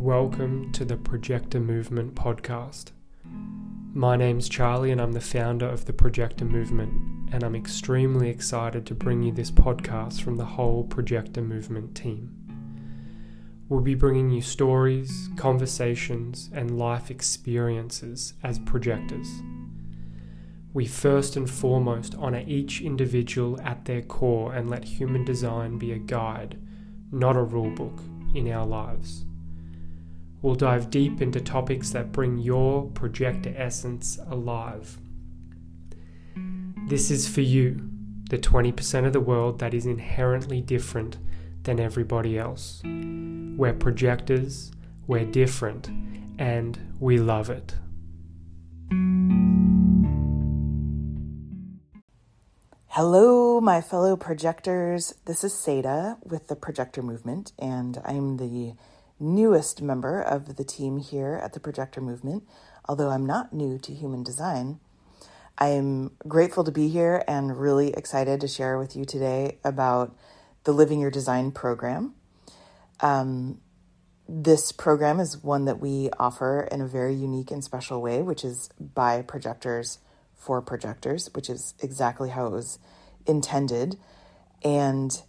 Welcome to the Projector Movement podcast. My name's Charlie, and I'm the founder of the Projector Movement, and I'm extremely excited to bring you this podcast from the whole Projector Movement team. We'll be bringing you stories, conversations, and life experiences as projectors. We first and foremost honour each individual at their core and let human design be a guide, not a rulebook, in our lives. We'll dive deep into topics that bring your projector essence alive. This is for you, the 20% of the world that is inherently different than everybody else. We're projectors, we're different, and we love it. Hello, my fellow projectors. This is Seyta with the Projector Movement, and I'm the newest member of the team here at the Projector Movement, although I'm not new to human design. I am grateful to be here and really excited to share with you today about the Living Your Design program. Um, this program is one that we offer in a very unique and special way, which is by projectors for projectors, which is exactly how it was intended. And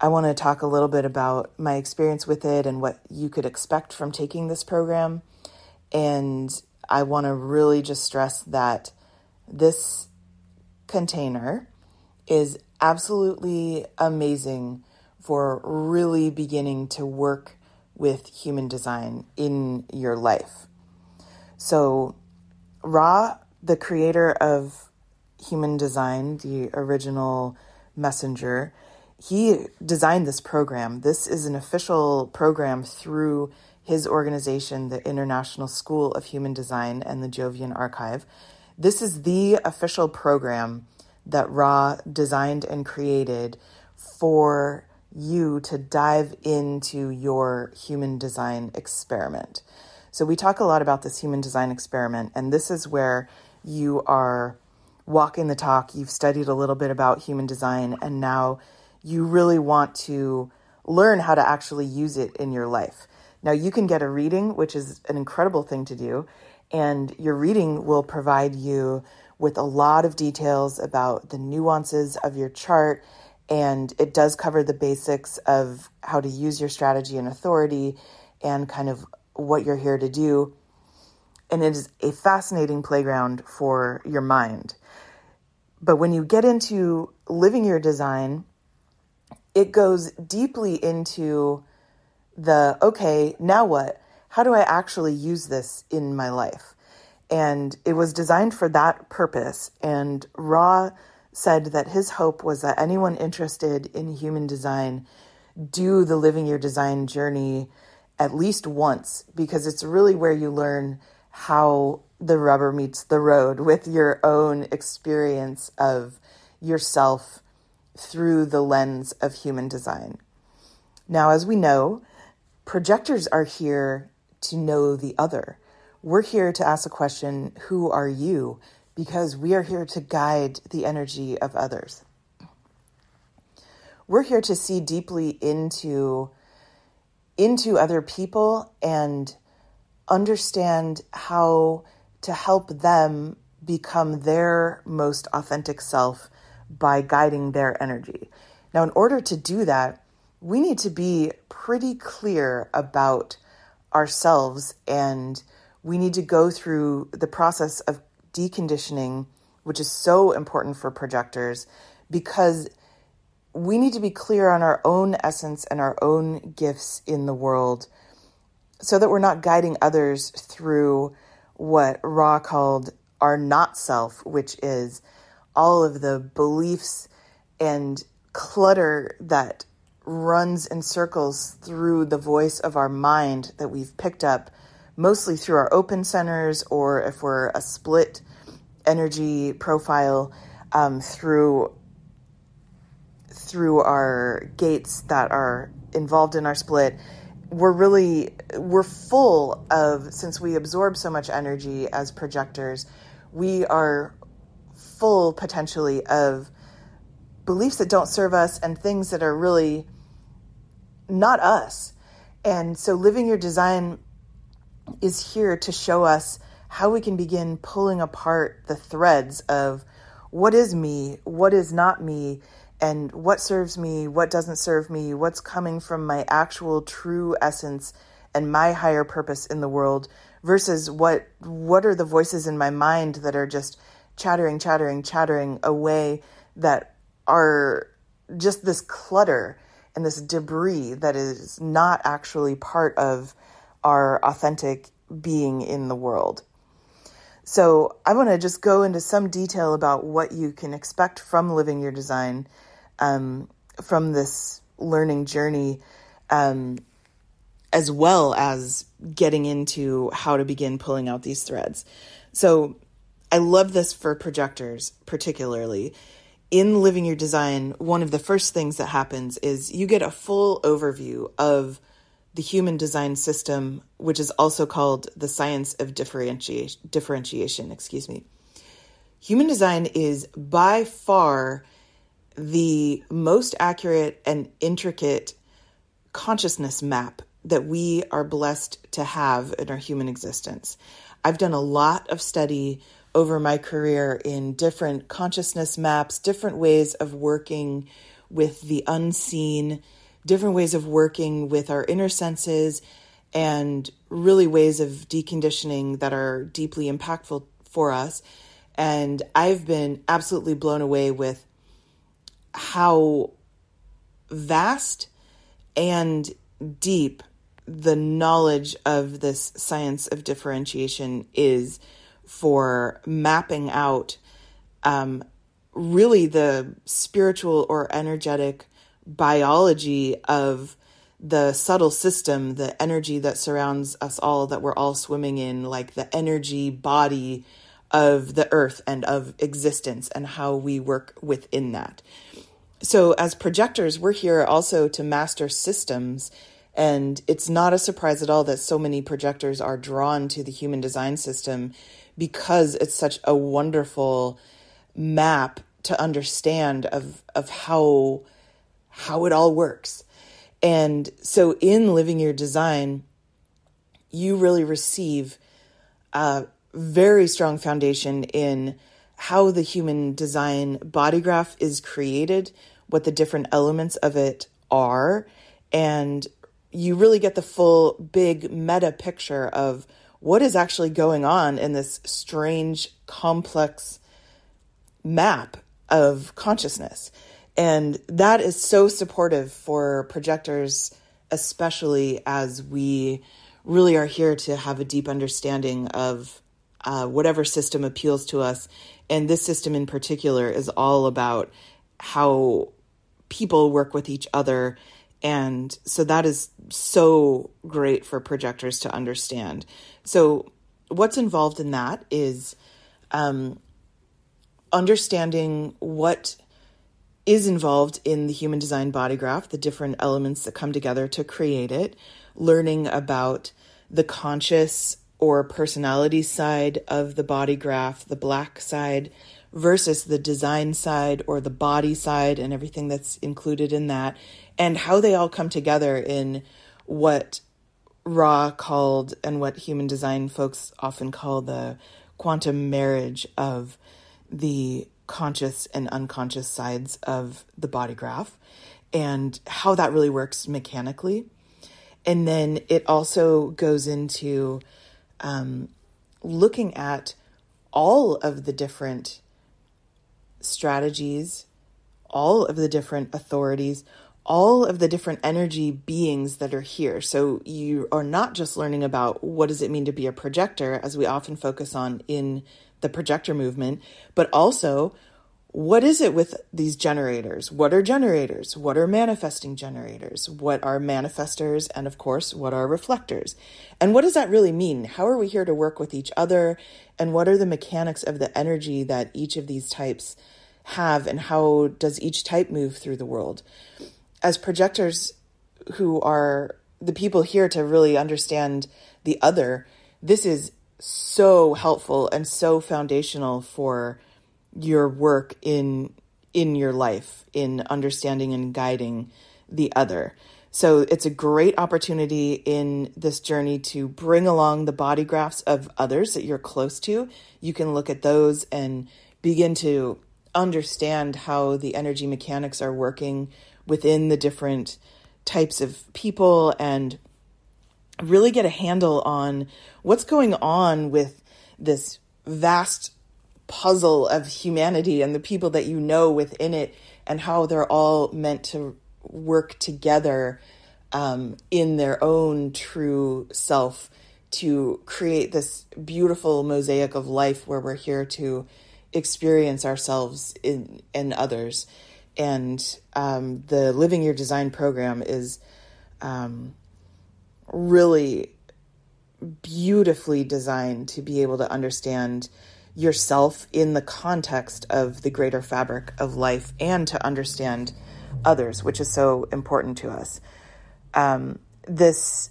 I want to talk a little bit about my experience with it and what you could expect from taking this program. And I want to really just stress that this container is absolutely amazing for really beginning to work with human design in your life. So, Ra, the creator of human design, the original messenger, he designed this program. This is an official program through his organization, the International School of Human Design and the Jovian Archive. This is the official program that Ra designed and created for you to dive into your human design experiment. So, we talk a lot about this human design experiment, and this is where you are walking the talk. You've studied a little bit about human design, and now you really want to learn how to actually use it in your life. Now, you can get a reading, which is an incredible thing to do, and your reading will provide you with a lot of details about the nuances of your chart. And it does cover the basics of how to use your strategy and authority and kind of what you're here to do. And it is a fascinating playground for your mind. But when you get into living your design, it goes deeply into the okay, now what? How do I actually use this in my life? And it was designed for that purpose. And Ra said that his hope was that anyone interested in human design do the Living Your Design journey at least once because it's really where you learn how the rubber meets the road with your own experience of yourself through the lens of human design. Now, as we know, projectors are here to know the other. We're here to ask the question, Who are you? because we are here to guide the energy of others. We're here to see deeply into, into other people and understand how to help them become their most authentic self by guiding their energy. Now, in order to do that, we need to be pretty clear about ourselves and we need to go through the process of deconditioning, which is so important for projectors because we need to be clear on our own essence and our own gifts in the world so that we're not guiding others through what Ra called our not self, which is all of the beliefs and clutter that runs in circles through the voice of our mind that we've picked up mostly through our open centers or if we're a split energy profile um, through through our gates that are involved in our split. We're really we're full of since we absorb so much energy as projectors we are full potentially of beliefs that don't serve us and things that are really not us. And so living your design is here to show us how we can begin pulling apart the threads of what is me, what is not me, and what serves me, what doesn't serve me, what's coming from my actual true essence and my higher purpose in the world versus what what are the voices in my mind that are just chattering chattering chattering away that are just this clutter and this debris that is not actually part of our authentic being in the world. So, I want to just go into some detail about what you can expect from living your design um, from this learning journey, um, as well as getting into how to begin pulling out these threads. So, I love this for projectors, particularly. In Living Your Design, one of the first things that happens is you get a full overview of the human design system, which is also called the science of differentiation, differentiation, excuse me. Human design is by far the most accurate and intricate consciousness map that we are blessed to have in our human existence. I've done a lot of study over my career in different consciousness maps, different ways of working with the unseen, different ways of working with our inner senses, and really ways of deconditioning that are deeply impactful for us. And I've been absolutely blown away with how vast and deep the knowledge of this science of differentiation is for mapping out um, really the spiritual or energetic biology of the subtle system, the energy that surrounds us all, that we're all swimming in, like the energy body of the earth and of existence, and how we work within that. So, as projectors, we're here also to master systems. And it's not a surprise at all that so many projectors are drawn to the human design system because it's such a wonderful map to understand of of how how it all works. And so in living your design, you really receive a very strong foundation in how the human design body graph is created, what the different elements of it are, and you really get the full big meta picture of what is actually going on in this strange, complex map of consciousness. And that is so supportive for projectors, especially as we really are here to have a deep understanding of uh, whatever system appeals to us. And this system in particular is all about how people work with each other. And so that is so great for projectors to understand. So, what's involved in that is um, understanding what is involved in the human design body graph, the different elements that come together to create it, learning about the conscious or personality side of the body graph, the black side, versus the design side or the body side and everything that's included in that, and how they all come together in what Ra called and what human design folks often call the quantum marriage of the conscious and unconscious sides of the body graph and how that really works mechanically. And then it also goes into um, looking at all of the different strategies, all of the different authorities, all of the different energy beings that are here. So you are not just learning about what does it mean to be a projector, as we often focus on in the projector movement, but also what is it with these generators? What are generators? What are manifesting generators? What are manifestors? And of course, what are reflectors? And what does that really mean? How are we here to work with each other? And what are the mechanics of the energy that each of these types have? And how does each type move through the world? as projectors who are the people here to really understand the other, this is so helpful and so foundational for your work in in your life in understanding and guiding the other. So it's a great opportunity in this journey to bring along the body graphs of others that you're close to. You can look at those and begin to understand how the energy mechanics are working within the different types of people and really get a handle on what's going on with this vast puzzle of humanity and the people that you know within it and how they're all meant to work together um, in their own true self to create this beautiful mosaic of life where we're here to experience ourselves in and others. And um, the Living Your Design program is um, really beautifully designed to be able to understand yourself in the context of the greater fabric of life and to understand others, which is so important to us. Um, this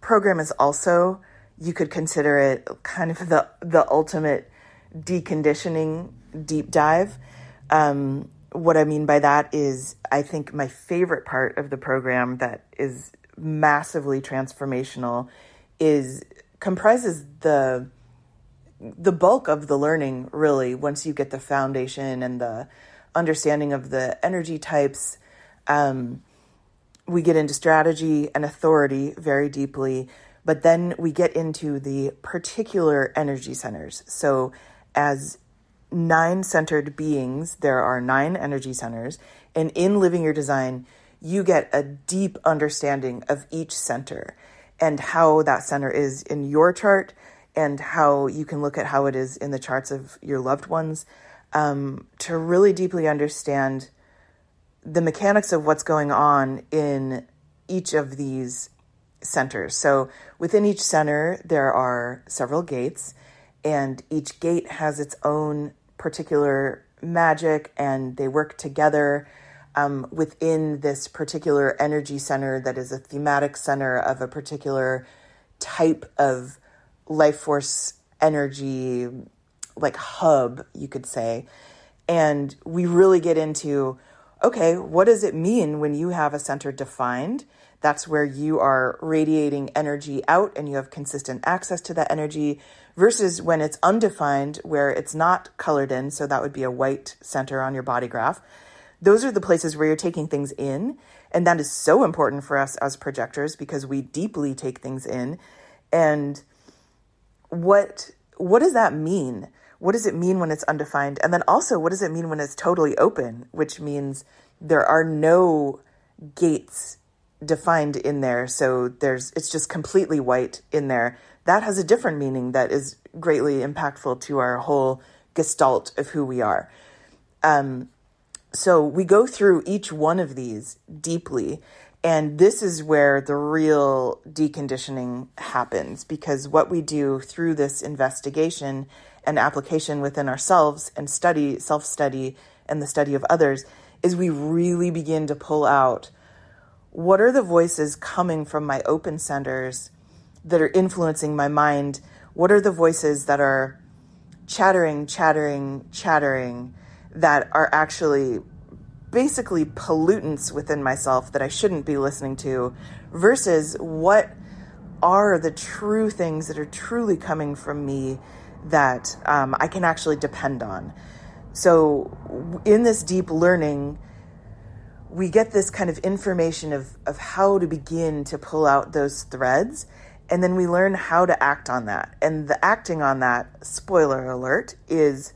program is also, you could consider it kind of the, the ultimate deconditioning deep dive. Um, what I mean by that is, I think my favorite part of the program that is massively transformational is comprises the the bulk of the learning really once you get the foundation and the understanding of the energy types um, we get into strategy and authority very deeply but then we get into the particular energy centers. So as nine centered beings there are nine energy centers and in living your design you get a deep understanding of each center and how that center is in your chart and how you can look at how it is in the charts of your loved ones um, to really deeply understand the mechanics of what's going on in each of these centers. So within each center, there are several gates, and each gate has its own particular magic, and they work together um, within this particular energy center that is a thematic center of a particular type of life force energy, like hub, you could say. And we really get into okay, what does it mean when you have a center defined? That's where you are radiating energy out and you have consistent access to that energy, versus when it's undefined, where it's not colored in. So that would be a white center on your body graph those are the places where you're taking things in. And that is so important for us as projectors because we deeply take things in. And what what does that mean? What does it mean when it's undefined? And then also what does it mean when it's totally open, which means there are no gates defined in there. So there's it's just completely white in there. That has a different meaning that is greatly impactful to our whole gestalt of who we are. Um, so we go through each one of these deeply. And this is where the real deconditioning happens because what we do through this investigation and application within ourselves and study, self study, and the study of others is we really begin to pull out what are the voices coming from my open centers that are influencing my mind? What are the voices that are chattering, chattering, chattering? that are actually basically pollutants within myself that I shouldn't be listening to versus what are the true things that are truly coming from me that um, I can actually depend on. So, in this deep learning, we get this kind of information of, of how to begin to pull out those threads, and then we learn how to act on that. And the acting on that, spoiler alert, is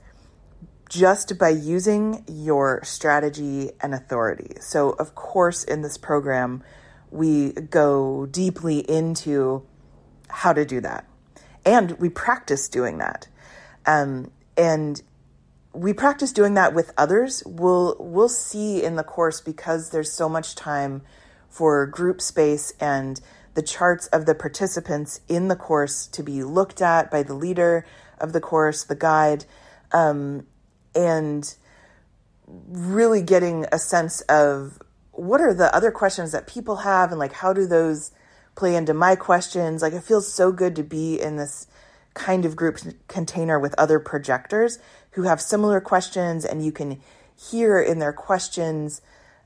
just by using your strategy and authority. So, of course, in this program, we go deeply into how to do that. And we practice doing that. Um, and we practice doing that with others. We'll, we'll see in the course because there's so much time for group space and the charts of the participants in the course to be looked at by the leader of the course, the guide. Um, and really getting a sense of what are the other questions that people have and like how do those play into my questions like it feels so good to be in this kind of group container with other projectors who have similar questions and you can hear in their questions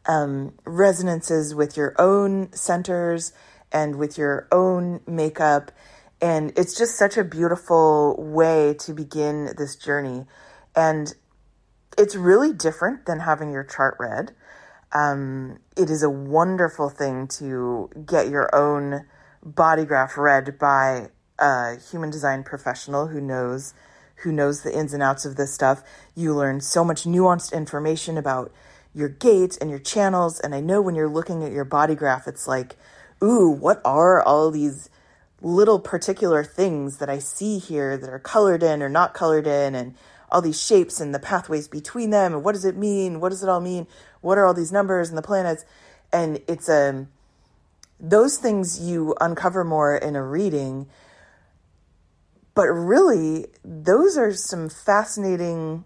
um, resonances with your own centers and with your own makeup. And it's just such a beautiful way to begin this journey. And it's really different than having your chart read. Um, it is a wonderful thing to get your own body graph read by a human design professional who knows who knows the ins and outs of this stuff. You learn so much nuanced information about your gates and your channels. And I know when you're looking at your body graph, it's like, ooh, what are all these little particular things that I see here that are colored in or not colored in? And all these shapes and the pathways between them and what does it mean? What does it all mean? What are all these numbers and the planets? And it's a um, those things you uncover more in a reading. But really those are some fascinating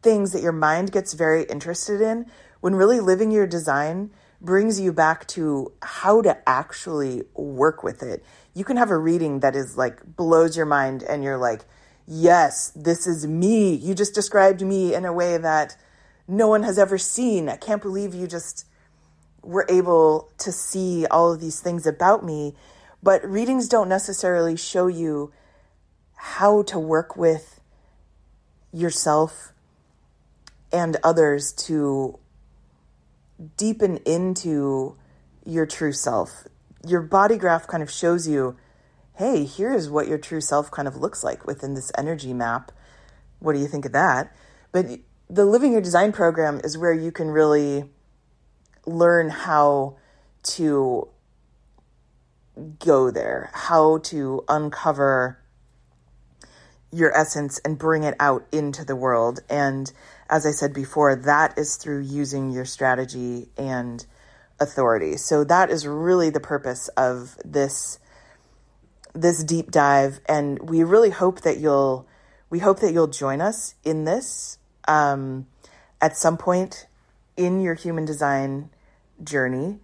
things that your mind gets very interested in when really living your design brings you back to how to actually work with it. You can have a reading that is like blows your mind and you're like yes, this is me. You just described me in a way that no one has ever seen. I can't believe you just were able to see all of these things about me. But readings don't necessarily show you how to work with yourself and others to deepen into your true self. Your body graph kind of shows you hey, here's what your true self kind of looks like within this energy map. What do you think of that? But the Living Your Design program is where you can really learn how to go there, how to uncover your essence and bring it out into the world. And as I said before, that is through using your strategy and authority. So that is really the purpose of this this deep dive, and we really hope that you'll we hope that you'll join us in this um, at some point in your human design journey.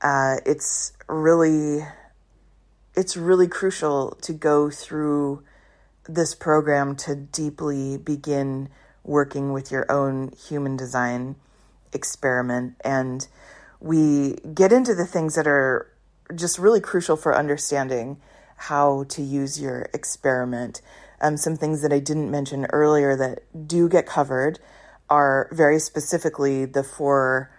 Uh, it's really it's really crucial to go through this program to deeply begin working with your own human design experiment and we get into the things that are just really crucial for understanding how to use your experiment. Um, some things that I didn't mention earlier that do get covered are very specifically the four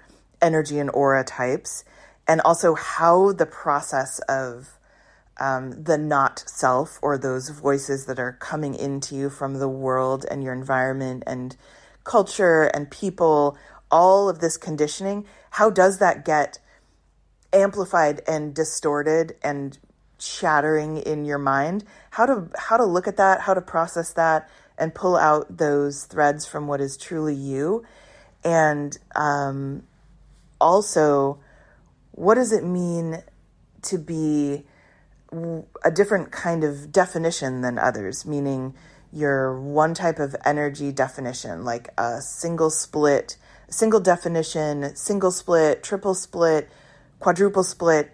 energy and aura types, and also how the process of um, the not self or those voices that are coming into you from the world and your environment and culture and people, all of this conditioning, how does that get amplified and distorted and shattering in your mind. How to how to look at that how to process that and pull out those threads from what is truly you. And um, also what does it mean to be a different kind of definition than others? Meaning your one type of energy definition like a single split single definition single split triple split quadruple split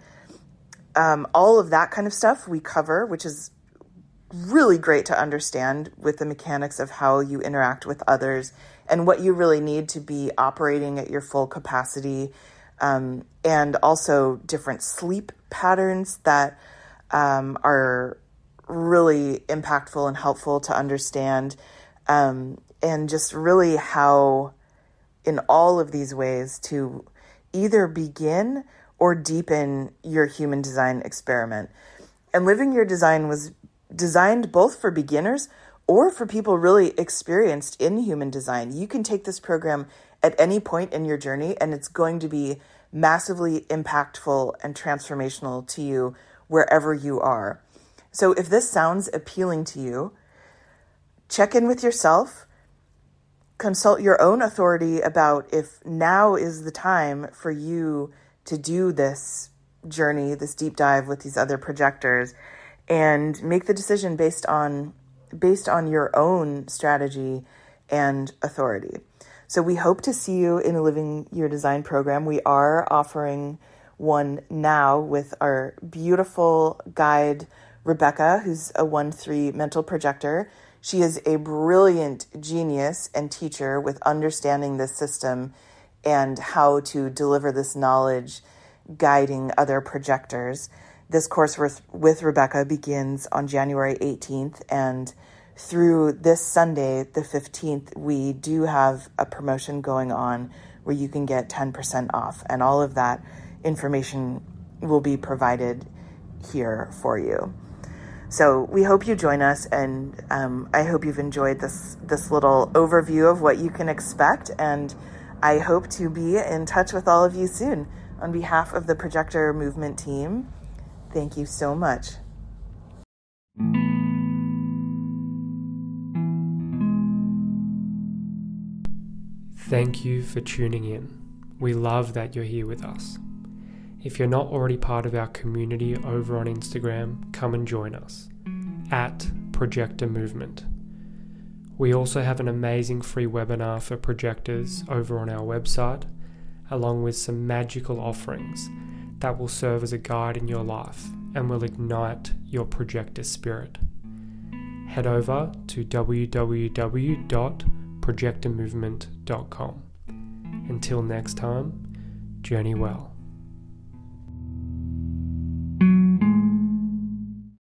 um, all of that kind of stuff we cover, which is really great to understand with the mechanics of how you interact with others and what you really need to be operating at your full capacity. Um, and also different sleep patterns that um, are really impactful and helpful to understand. Um, and just really how, in all of these ways, to either begin or deepen your human design experiment. And Living Your Design was designed both for beginners or for people really experienced in human design. You can take this program at any point in your journey, and it's going to be massively impactful and transformational to you wherever you are. So, if this sounds appealing to you, check in with yourself, consult your own authority about if now is the time for you to do this journey, this deep dive with these other projectors and make the decision based on based on your own strategy and authority. So we hope to see you in the Living Your Design program. We are offering one now with our beautiful guide Rebecca, who's a 1-3 mental projector. She is a brilliant genius and teacher with understanding this system and how to deliver this knowledge guiding other projectors. This course with, with Rebecca begins on January 18th, and through this Sunday, the 15th, we do have a promotion going on where you can get 10% off, and all of that information will be provided here for you. So we hope you join us, and um, I hope you've enjoyed this this little overview of what you can expect. And I hope to be in touch with all of you soon. On behalf of the Projector Movement team, thank you so much. Thank you for tuning in. We love that you're here with us. If you're not already part of our community over on Instagram, come and join us at Projector Movement. We also have an amazing free webinar for projectors over on our website, along with some magical offerings that will serve as a guide in your life and will ignite your projector spirit. Head over to www.projectormovement.com. Until next time, journey well.